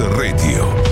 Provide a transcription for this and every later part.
Radio.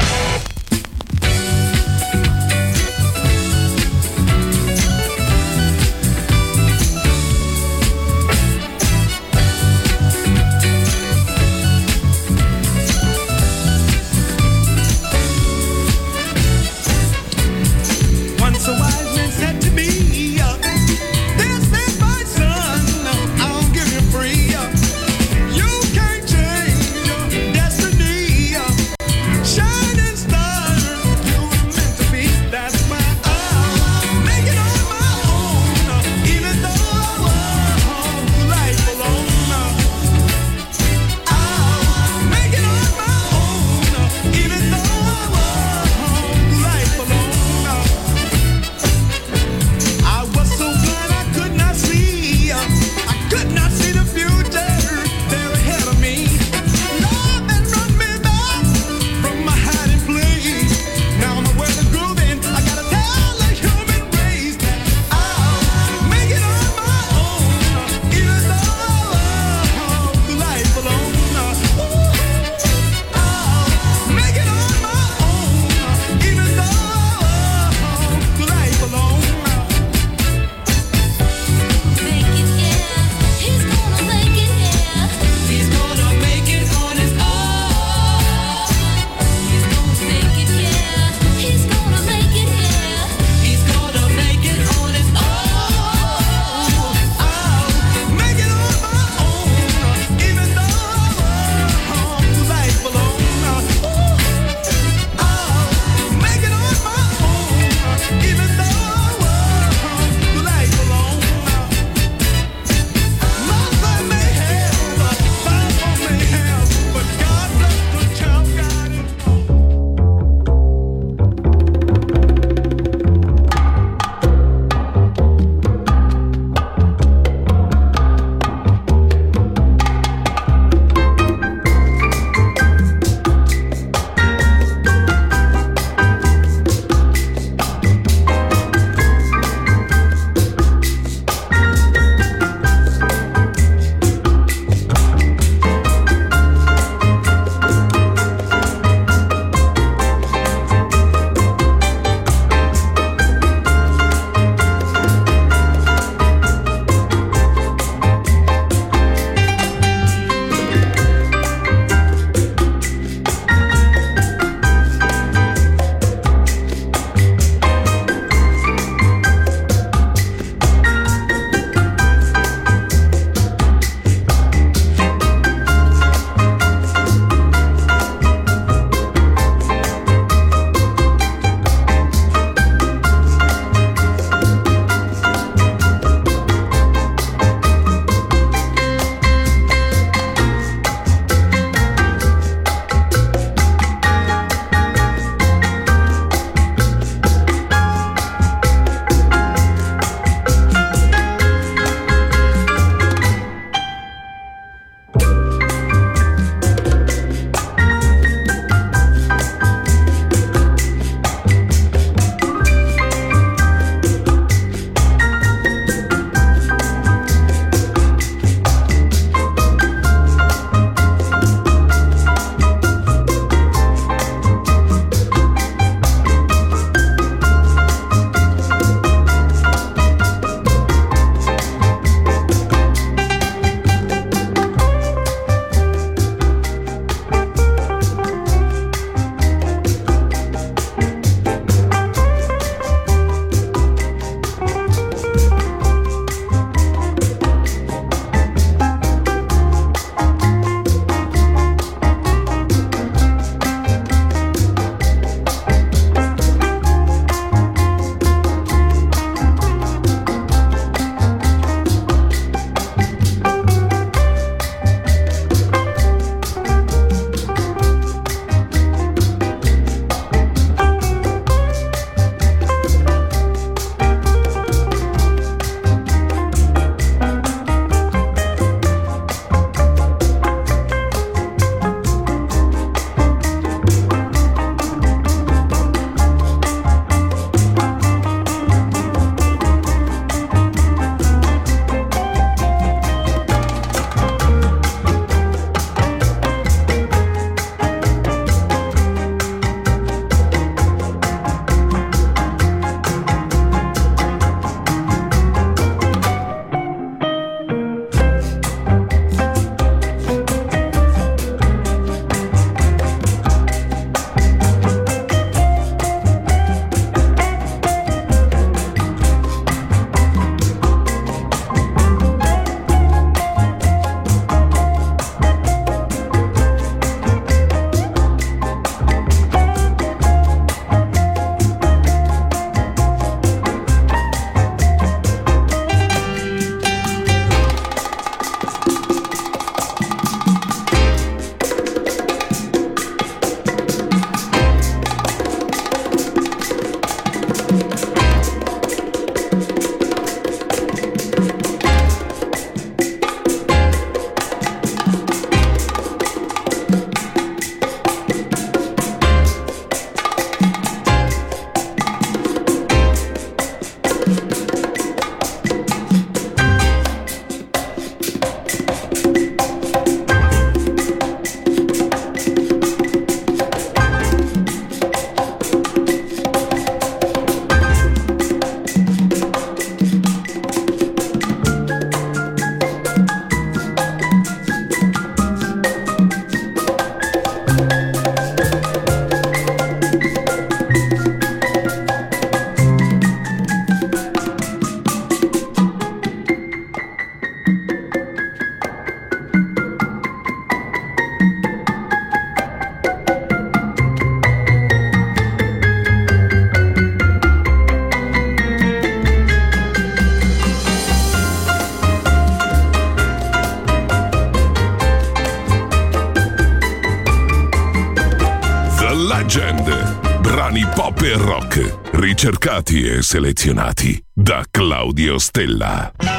E rock, ricercati e selezionati da Claudio Stella.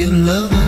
in love.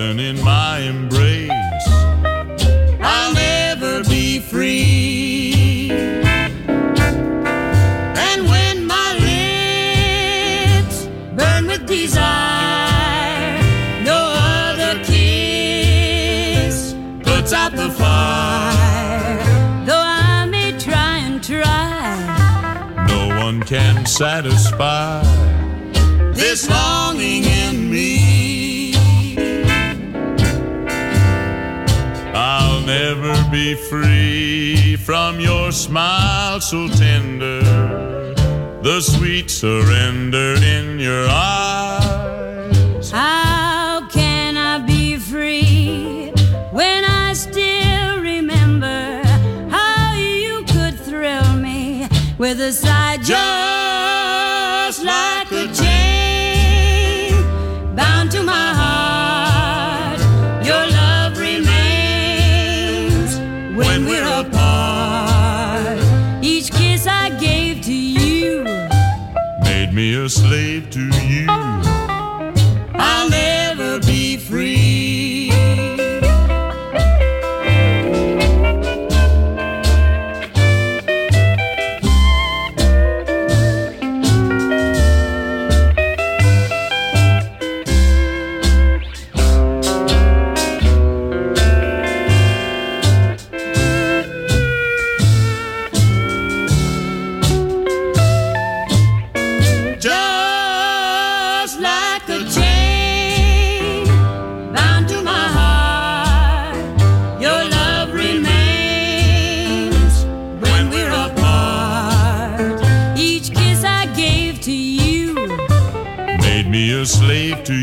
garden in my embrace. I'll never be free. And when my lips burn with desire, no other kiss puts out the fire. Though I may try and try, no one can satisfy this longing in free from your smile so tender, the sweet surrender in your eyes. I slave to slave to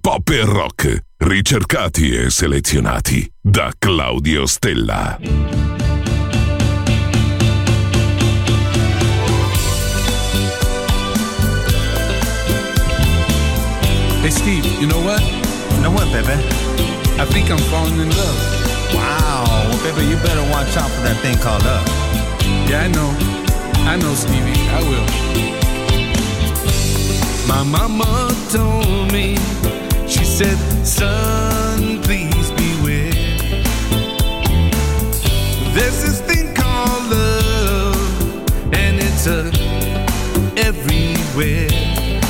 pop e rock, ricercati e selezionati da Claudio Stella. Hey Steve, you know what? You know what, baby? I think I'm falling in love. Wow, well, baby, you better watch out for that thing called love. Yeah, I know. I know, Stevie. I will. My mama told said, Son, please beware. There's this thing called love, and it's a everywhere.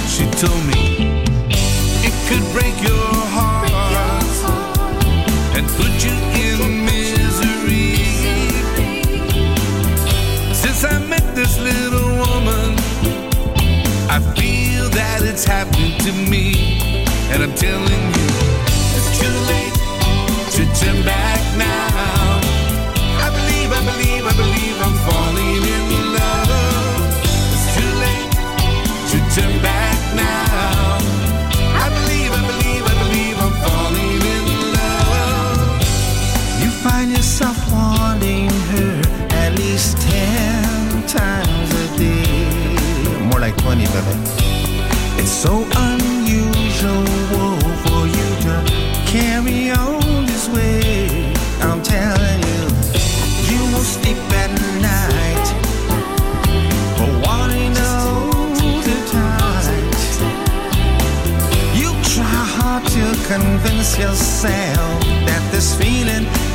She told me it could break your and back.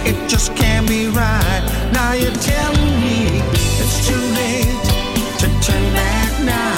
It just can't be right. Now you're telling me it's too late to turn back now.